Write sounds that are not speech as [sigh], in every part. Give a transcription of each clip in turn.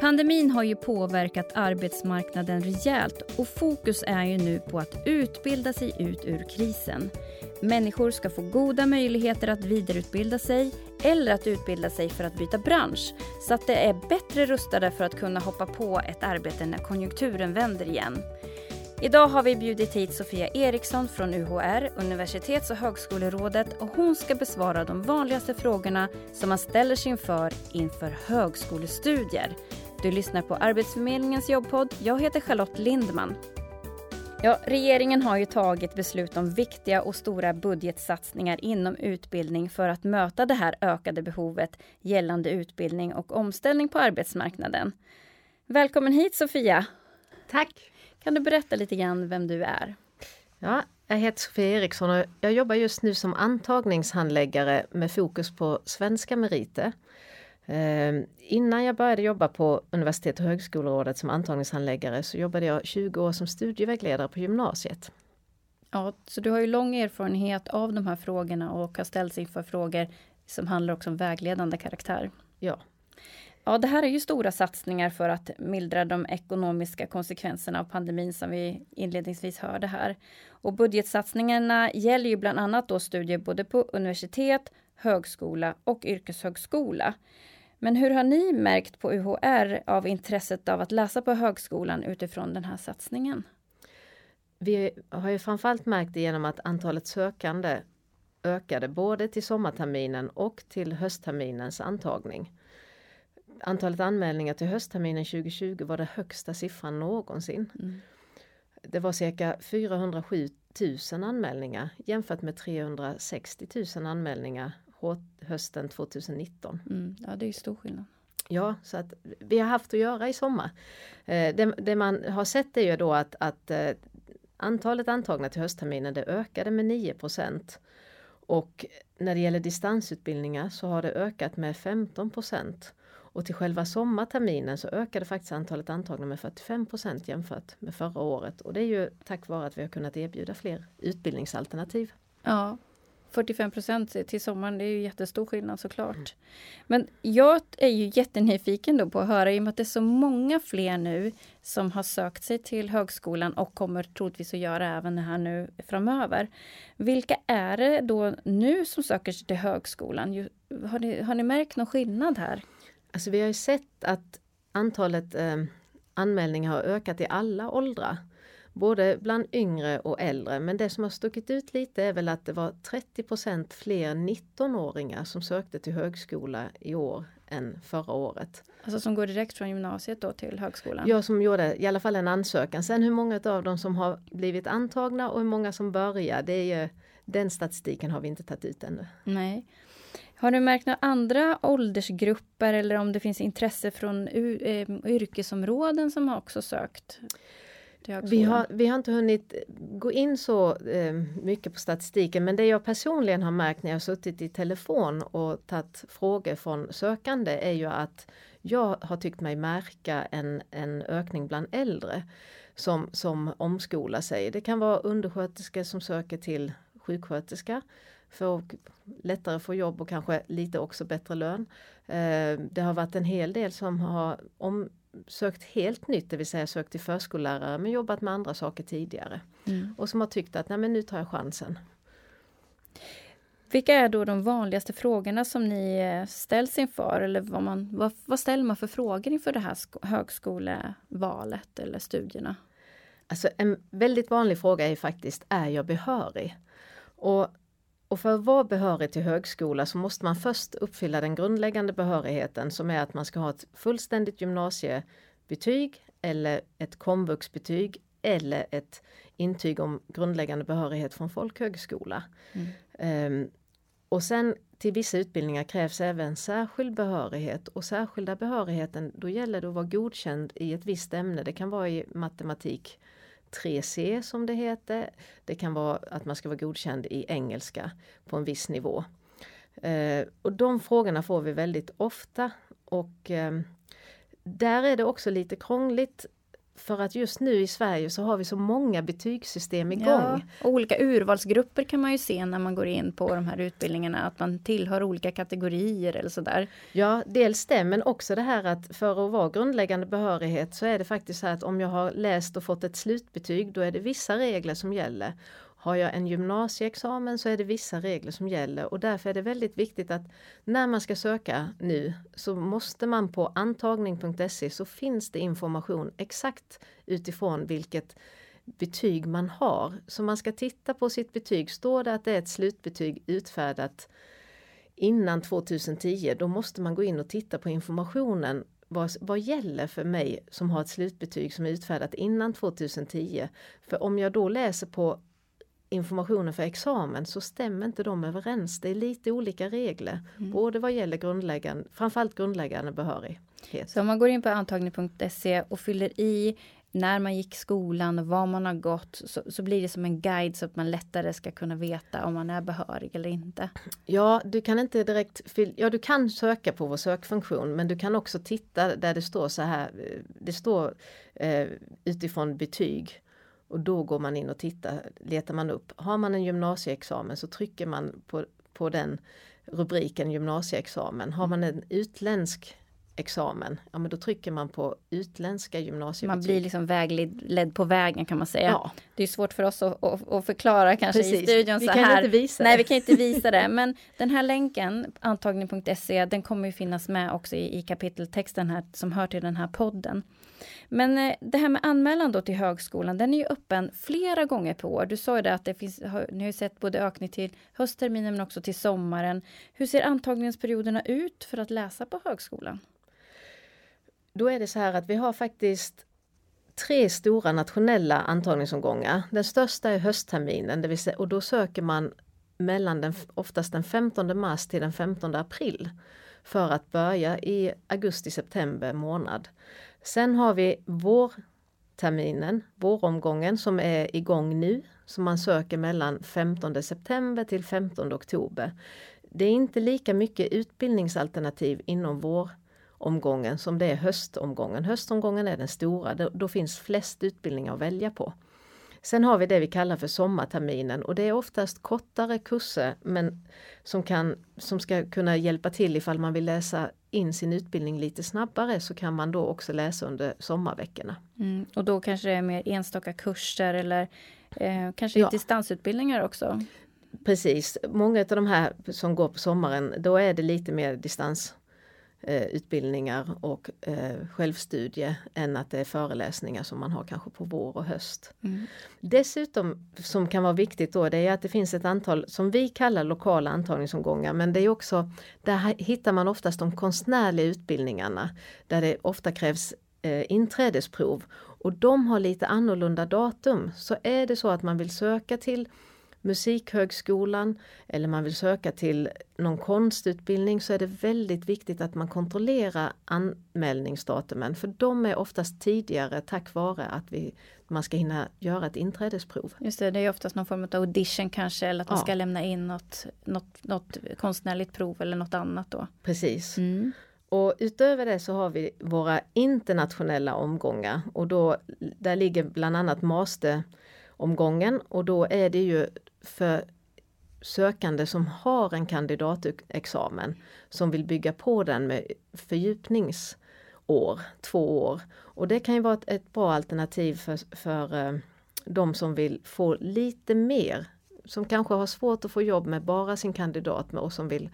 Pandemin har ju påverkat arbetsmarknaden rejält och fokus är ju nu på att utbilda sig ut ur krisen. Människor ska få goda möjligheter att vidareutbilda sig eller att utbilda sig för att byta bransch så att de är bättre rustade för att kunna hoppa på ett arbete när konjunkturen vänder igen. Idag har vi bjudit hit Sofia Eriksson från UHR, Universitets och högskolerådet och hon ska besvara de vanligaste frågorna som man ställer sig inför inför högskolestudier. Du lyssnar på Arbetsförmedlingens jobbpodd. Jag heter Charlotte Lindman. Ja, regeringen har ju tagit beslut om viktiga och stora budgetsatsningar inom utbildning för att möta det här ökade behovet gällande utbildning och omställning på arbetsmarknaden. Välkommen hit Sofia! Tack! Kan du berätta lite grann vem du är? Ja, jag heter Sofia Eriksson och jag jobbar just nu som antagningshandläggare med fokus på svenska meriter. Eh, innan jag började jobba på Universitet och högskolerådet som antagningshandläggare så jobbade jag 20 år som studievägledare på gymnasiet. Ja, så du har ju lång erfarenhet av de här frågorna och har ställts inför frågor som handlar också om vägledande karaktär. Ja. Ja, det här är ju stora satsningar för att mildra de ekonomiska konsekvenserna av pandemin som vi inledningsvis hörde här. Och budgetsatsningarna gäller ju bland annat då studier både på universitet, högskola och yrkeshögskola. Men hur har ni märkt på UHR av intresset av att läsa på högskolan utifrån den här satsningen? Vi har ju framförallt märkt det genom att antalet sökande ökade både till sommarterminen och till höstterminens antagning. Antalet anmälningar till höstterminen 2020 var det högsta siffran någonsin. Mm. Det var cirka 407 000 anmälningar jämfört med 360 000 anmälningar hösten 2019. Mm, ja, det är stor skillnad. Ja, så att vi har haft att göra i sommar. Eh, det, det, man har sett är ju då att, att eh, antalet antagna till höstterminen det ökade med 9 och när det gäller distansutbildningar så har det ökat med 15 och till själva sommarterminen så ökade faktiskt antalet antagna med 45% jämfört med förra året. Och det är ju tack vare att vi har kunnat erbjuda fler utbildningsalternativ. Ja, 45% till sommaren, det är ju jättestor skillnad såklart. Mm. Men jag är ju jättenyfiken då på att höra, i och med att det är så många fler nu som har sökt sig till högskolan och kommer troligtvis att göra även det här nu framöver. Vilka är det då nu som söker sig till högskolan? Har ni, har ni märkt någon skillnad här? Alltså vi har ju sett att antalet eh, anmälningar har ökat i alla åldrar både bland yngre och äldre. Men det som har stuckit ut lite är väl att det var 30% fler 19-åringar som sökte till högskola i år än förra året. Alltså som går direkt från gymnasiet då till högskolan? Ja, som gjorde i alla fall en ansökan. Sen hur många av dem som har blivit antagna och hur många som börjar, det är ju, den statistiken har vi inte tagit ut ännu. Nej. Har du märkt några andra åldersgrupper eller om det finns intresse från eh, yrkesområden som har också sökt? Vi har, vi har inte hunnit gå in så eh, mycket på statistiken men det jag personligen har märkt när jag suttit i telefon och tagit frågor från sökande är ju att jag har tyckt mig märka en, en ökning bland äldre som, som omskolar sig. Det kan vara undersköterskor som söker till sjuksköterska för att lättare få jobb och kanske lite också bättre lön. Eh, det har varit en hel del som har om, sökt helt nytt, det vill säga sökt till förskollärare men jobbat med andra saker tidigare. Mm. Och som har tyckt att nej men nu tar jag chansen. Vilka är då de vanligaste frågorna som ni eh, ställs inför? Eller vad, man, vad, vad ställer man för frågor inför det här högskolevalet eller studierna? Alltså en väldigt vanlig fråga är faktiskt, är jag behörig? Och och för att vara behörig till högskola så måste man först uppfylla den grundläggande behörigheten som är att man ska ha ett fullständigt gymnasiebetyg eller ett komvuxbetyg eller ett intyg om grundläggande behörighet från folkhögskola. Mm. Um, och sen till vissa utbildningar krävs även särskild behörighet och särskilda behörigheten då gäller det att vara godkänd i ett visst ämne. Det kan vara i matematik 3C som det heter. Det kan vara att man ska vara godkänd i engelska på en viss nivå. Eh, och de frågorna får vi väldigt ofta och eh, där är det också lite krångligt för att just nu i Sverige så har vi så många betygssystem igång. Ja, olika urvalsgrupper kan man ju se när man går in på de här utbildningarna, att man tillhör olika kategorier eller sådär. Ja, dels det, men också det här att för att vara grundläggande behörighet så är det faktiskt så att om jag har läst och fått ett slutbetyg, då är det vissa regler som gäller. Har jag en gymnasieexamen så är det vissa regler som gäller och därför är det väldigt viktigt att när man ska söka nu så måste man på antagning.se så finns det information exakt utifrån vilket betyg man har. Så man ska titta på sitt betyg. Står det att det är ett slutbetyg utfärdat innan 2010 då måste man gå in och titta på informationen vad, vad gäller för mig som har ett slutbetyg som är utfärdat innan 2010? För om jag då läser på informationen för examen så stämmer inte de överens. Det är lite olika regler, mm. både vad gäller grundläggande, framförallt grundläggande behörighet. Så om man går in på antagning.se och fyller i när man gick skolan och var man har gått så, så, blir det som en guide så att man lättare ska kunna veta om man är behörig eller inte. Ja, du kan inte direkt ja du kan söka på vår sökfunktion men du kan också titta där det står så här, det står eh, utifrån betyg och då går man in och tittar, letar man upp. Har man en gymnasieexamen så trycker man på, på den rubriken gymnasieexamen. Har man en utländsk examen, ja men då trycker man på utländska gymnasiebetyg. Man blir liksom vägledd på vägen kan man säga. Ja. Det är svårt för oss att, att, att förklara kanske Precis. i studion vi så kan här. Inte visa Nej, vi kan inte visa det. [laughs] Men den här länken, antagning.se, den kommer ju finnas med också i, i kapiteltexten här som hör till den här podden. Men eh, det här med anmälan då till högskolan, den är ju öppen flera gånger per år. Du sa ju det att det finns, ni har ju sett både ökning till höstterminen men också till sommaren. Hur ser antagningsperioderna ut för att läsa på högskolan? Då är det så här att vi har faktiskt tre stora nationella antagningsomgångar. Den största är höstterminen det vill säga, och då söker man mellan den, oftast den 15 mars till den 15 april för att börja i augusti-september månad. Sen har vi vårterminen, våromgången som är igång nu, som man söker mellan 15 september till 15 oktober. Det är inte lika mycket utbildningsalternativ inom våromgången som det är höstomgången. Höstomgången är den stora, då, då finns flest utbildningar att välja på. Sen har vi det vi kallar för sommarterminen och det är oftast kortare kurser men som, kan, som ska kunna hjälpa till ifall man vill läsa in sin utbildning lite snabbare så kan man då också läsa under sommarveckorna. Mm, och då kanske det är mer enstaka kurser eller eh, kanske ja. distansutbildningar också? Precis, många av de här som går på sommaren då är det lite mer distans eh, utbildningar och eh, självstudie än att det är föreläsningar som man har kanske på vår och höst. Mm. Dessutom som kan vara viktigt då det är att det finns ett antal som vi kallar lokala antagningsomgångar men det är också där hittar man oftast de konstnärliga utbildningarna där det ofta krävs eh, inträdesprov och de har lite annorlunda datum. Så är det så att man vill söka till Musikhögskolan eller man vill söka till någon konstutbildning så är det väldigt viktigt att man kontrollerar anmälningsdatumen för de är oftast tidigare tack vare att vi, man ska hinna göra ett inträdesprov. Just det, det är oftast någon form av audition kanske eller att man ja. ska lämna in något, något, något konstnärligt prov eller något annat då. Precis. Mm. Och utöver det så har vi våra internationella omgångar och då där ligger bland annat master omgången och då är det ju för sökande som har en kandidatexamen som vill bygga på den med fördjupningsår, två år. Och det kan ju vara ett, ett bra alternativ för, för eh, de som vill få lite mer, som kanske har svårt att få jobb med bara sin kandidat och som vill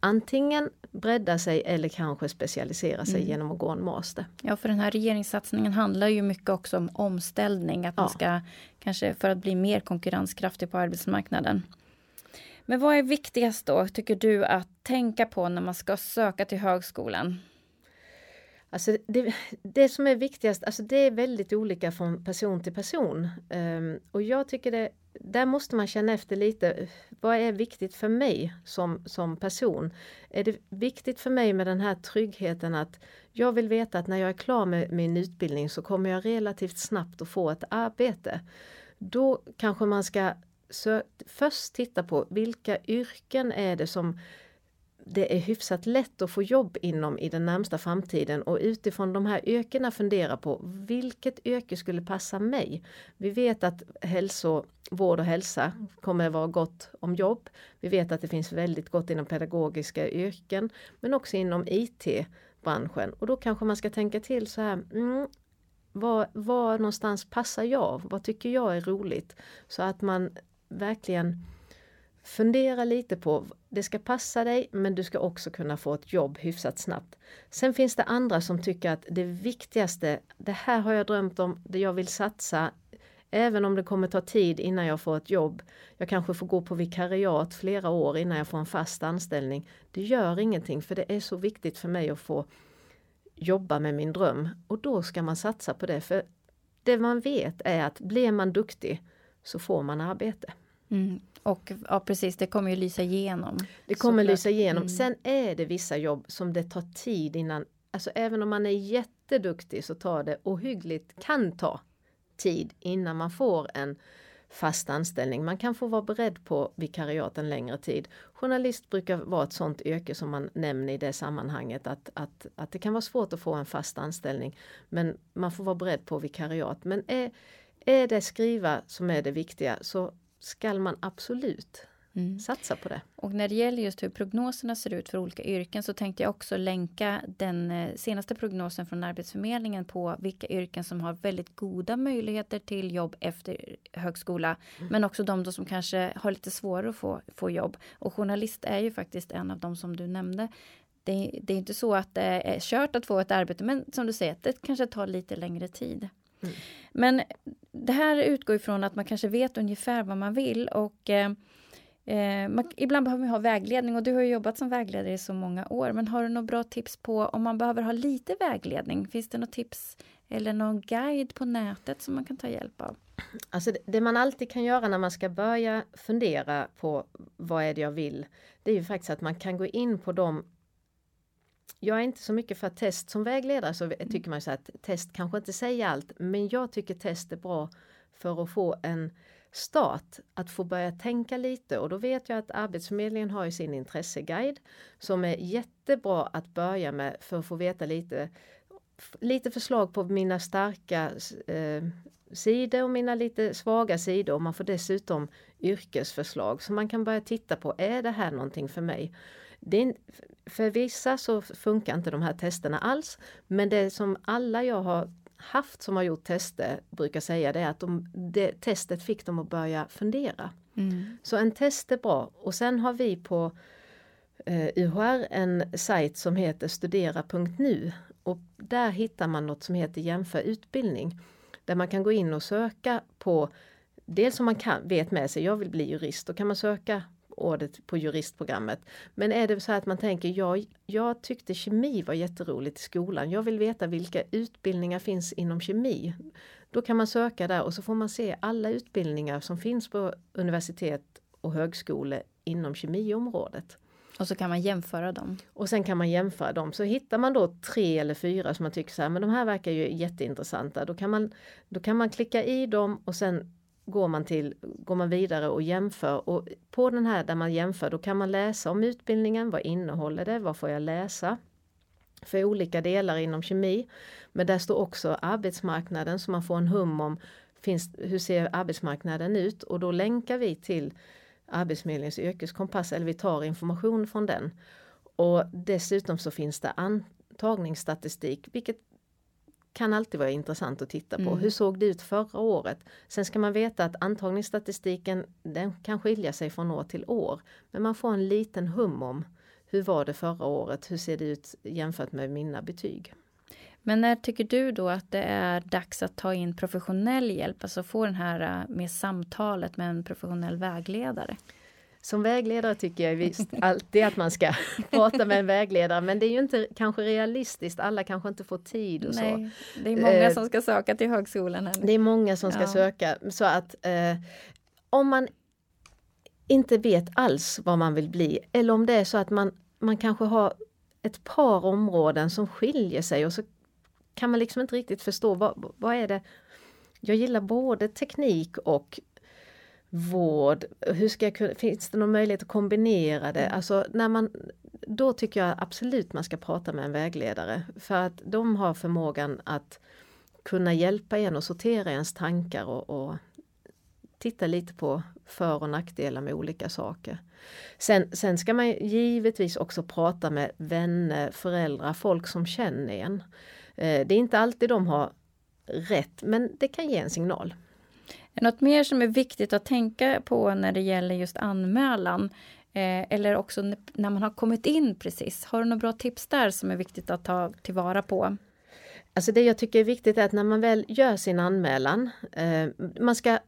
antingen bredda sig eller kanske specialisera sig mm. genom att gå en master. Ja, för den här regeringssatsningen handlar ju mycket också om omställning, att ja. man ska kanske för att bli mer konkurrenskraftig på arbetsmarknaden. Men vad är viktigast då, tycker du, att tänka på när man ska söka till högskolan? Alltså det, det som är viktigast, alltså det är väldigt olika från person till person. Um, och jag tycker det där måste man känna efter lite, vad är viktigt för mig som, som person? Är det viktigt för mig med den här tryggheten att jag vill veta att när jag är klar med min utbildning så kommer jag relativt snabbt att få ett arbete. Då kanske man ska först titta på vilka yrken är det som det är hyfsat lätt att få jobb inom i den närmsta framtiden och utifrån de här yrkena fundera på vilket yrke skulle passa mig. Vi vet att hälsovård och hälsa kommer att vara gott om jobb. Vi vet att det finns väldigt gott inom pedagogiska yrken men också inom IT-branschen och då kanske man ska tänka till så här mm, var, var någonstans passar jag? Vad tycker jag är roligt? Så att man verkligen Fundera lite på, det ska passa dig men du ska också kunna få ett jobb hyfsat snabbt. Sen finns det andra som tycker att det viktigaste, det här har jag drömt om, det jag vill satsa, även om det kommer ta tid innan jag får ett jobb. Jag kanske får gå på vikariat flera år innan jag får en fast anställning. Det gör ingenting för det är så viktigt för mig att få jobba med min dröm och då ska man satsa på det. För det man vet är att blir man duktig så får man arbete. Mm. Och ja, precis, det kommer ju lysa igenom. Det kommer såklart. lysa igenom. Mm. Sen är det vissa jobb som det tar tid innan, alltså även om man är jätteduktig så tar det ohyggligt, kan ta tid innan man får en fast anställning. Man kan få vara beredd på vikariat en längre tid. Journalist brukar vara ett sådant yrke som man nämner i det sammanhanget att, att, att det kan vara svårt att få en fast anställning. Men man får vara beredd på vikariat. Men är, är det skriva som är det viktiga så skall man absolut mm. satsa på det. Och när det gäller just hur prognoserna ser ut för olika yrken så tänkte jag också länka den eh, senaste prognosen från Arbetsförmedlingen på vilka yrken som har väldigt goda möjligheter till jobb efter högskola. Mm. Men också de som kanske har lite svårare att få, få jobb. Och journalist är ju faktiskt en av dem som du nämnde. Det, det är inte så att det är kört att få ett arbete men som du säger, det kanske tar lite längre tid. Mm. Men det här utgår ifrån att man kanske vet ungefär vad man vill och eh, eh, man, ibland behöver man ha vägledning och du har jobbat som vägledare i så många år. Men har du några bra tips på om man behöver ha lite vägledning? Finns det något tips eller någon guide på nätet som man kan ta hjälp av? Alltså det, det man alltid kan göra när man ska börja fundera på vad är det jag vill? Det är ju faktiskt att man kan gå in på de jag är inte så mycket för test som vägledare så mm. tycker man så att test kanske inte säger allt men jag tycker test är bra för att få en start att få börja tänka lite och då vet jag att Arbetsförmedlingen har ju sin intresseguide som är jättebra att börja med för att få veta lite lite förslag på mina starka eh, sidor och mina lite svaga sidor. Man får dessutom yrkesförslag så man kan börja titta på, är det här någonting för mig? Det är, för vissa så funkar inte de här testerna alls. Men det som alla jag har haft som har gjort tester brukar säga det är att de, det, testet fick dem att börja fundera. Mm. Så en test är bra och sen har vi på eh, UHR en sajt som heter studera.nu och där hittar man något som heter jämför utbildning. Där man kan gå in och söka på Dels om man kan, vet med sig, jag vill bli jurist, då kan man söka ordet på juristprogrammet. Men är det så att man tänker, jag, jag tyckte kemi var jätteroligt i skolan. Jag vill veta vilka utbildningar finns inom kemi. Då kan man söka där och så får man se alla utbildningar som finns på universitet och högskolor inom kemiområdet. Och så kan man jämföra dem. Och sen kan man jämföra dem. Så hittar man då tre eller fyra som man tycker så här, men de här verkar ju jätteintressanta. Då kan man, då kan man klicka i dem och sen går man, till, går man vidare och jämför och på den här där man jämför då kan man läsa om utbildningen, vad innehåller det, vad får jag läsa? För olika delar inom kemi. Men där står också arbetsmarknaden så man får en hum om finns, hur ser arbetsmarknaden ut och då länkar vi till Arbetsförmedlingens yrkeskompass eller vi tar information från den. Och dessutom så finns det antagningsstatistik vilket kan alltid vara intressant att titta på. Mm. Hur såg det ut förra året? Sen ska man veta att antagningsstatistiken den kan skilja sig från år till år. Men man får en liten hum om hur var det förra året? Hur ser det ut jämfört med mina betyg? Men när tycker du då att det är dags att ta in professionell hjälp, alltså få den här äh, med samtalet med en professionell vägledare? Som vägledare tycker jag visst alltid att man ska [laughs] prata med en vägledare men det är ju inte kanske realistiskt, alla kanske inte får tid och Nej, så. Det är många eh, som ska söka till högskolan. Här. Det är många som ska ja. söka så att eh, om man inte vet alls vad man vill bli eller om det är så att man, man kanske har ett par områden som skiljer sig och så kan man liksom inte riktigt förstå vad, vad är det Jag gillar både teknik och vård, hur ska jag kunna, finns det någon möjlighet att kombinera det? Mm. Alltså när man, då tycker jag absolut man ska prata med en vägledare för att de har förmågan att kunna hjälpa en och sortera ens tankar och, och titta lite på för och nackdelar med olika saker. Sen, sen ska man givetvis också prata med vänner, föräldrar, folk som känner en. Eh, det är inte alltid de har rätt men det kan ge en signal. Något mer som är viktigt att tänka på när det gäller just anmälan eh, eller också när man har kommit in precis. Har du några bra tips där som är viktigt att ta tillvara på? Alltså det jag tycker är viktigt är att när man väl gör sin anmälan, eh, man ska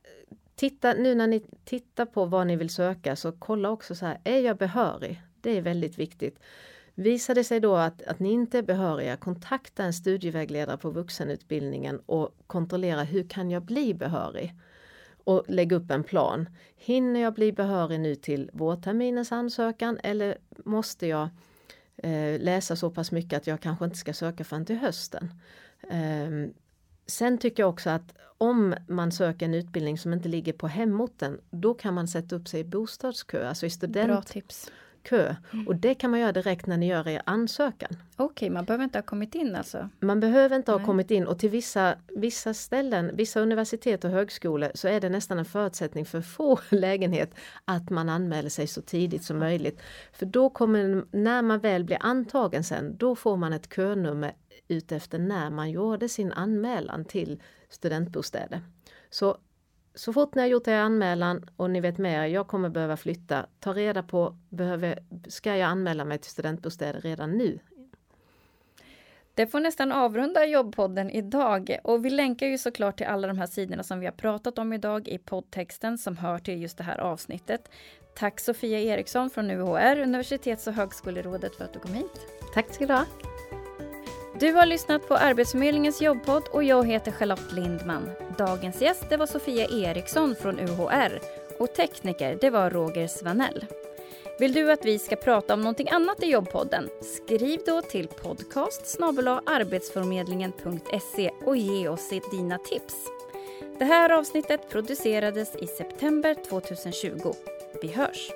titta, nu när ni tittar på vad ni vill söka så kolla också så här, är jag behörig? Det är väldigt viktigt. Visar det sig då att, att ni inte är behöriga, kontakta en studievägledare på vuxenutbildningen och kontrollera hur kan jag bli behörig? Och lägg upp en plan. Hinner jag bli behörig nu till vårterminens ansökan eller måste jag eh, läsa så pass mycket att jag kanske inte ska söka förrän till hösten? Eh, sen tycker jag också att om man söker en utbildning som inte ligger på hemorten, då kan man sätta upp sig i bostadskö, alltså i student, Bra tips kö. Mm. Och det kan man göra direkt när ni gör er ansökan. Okej, okay, man behöver inte ha kommit in alltså? Man behöver inte ha Nej. kommit in och till vissa, vissa ställen, vissa universitet och högskolor så är det nästan en förutsättning för att få lägenhet att man anmäler sig så tidigt som möjligt. För då kommer, när man väl blir antagen sen, då får man ett könummer utefter när man gjorde sin anmälan till studentbostäder. Så så fort ni har gjort er anmälan och ni vet mer, jag kommer behöva flytta, ta reda på, behöver, ska jag anmäla mig till studentbostäder redan nu? Det får nästan avrunda jobbpodden idag och vi länkar ju såklart till alla de här sidorna som vi har pratat om idag i poddtexten som hör till just det här avsnittet. Tack Sofia Eriksson från UHR, Universitets och högskolerådet för att du kom hit. Tack ska du ha. Du har lyssnat på Arbetsförmedlingens jobbpodd och jag heter Charlotte Lindman. Dagens gäst det var Sofia Eriksson från UHR och tekniker det var Roger Svanell. Vill du att vi ska prata om någonting annat i jobbpodden? Skriv då till podcast arbetsförmedlingen.se och ge oss dina tips. Det här avsnittet producerades i september 2020. Vi hörs!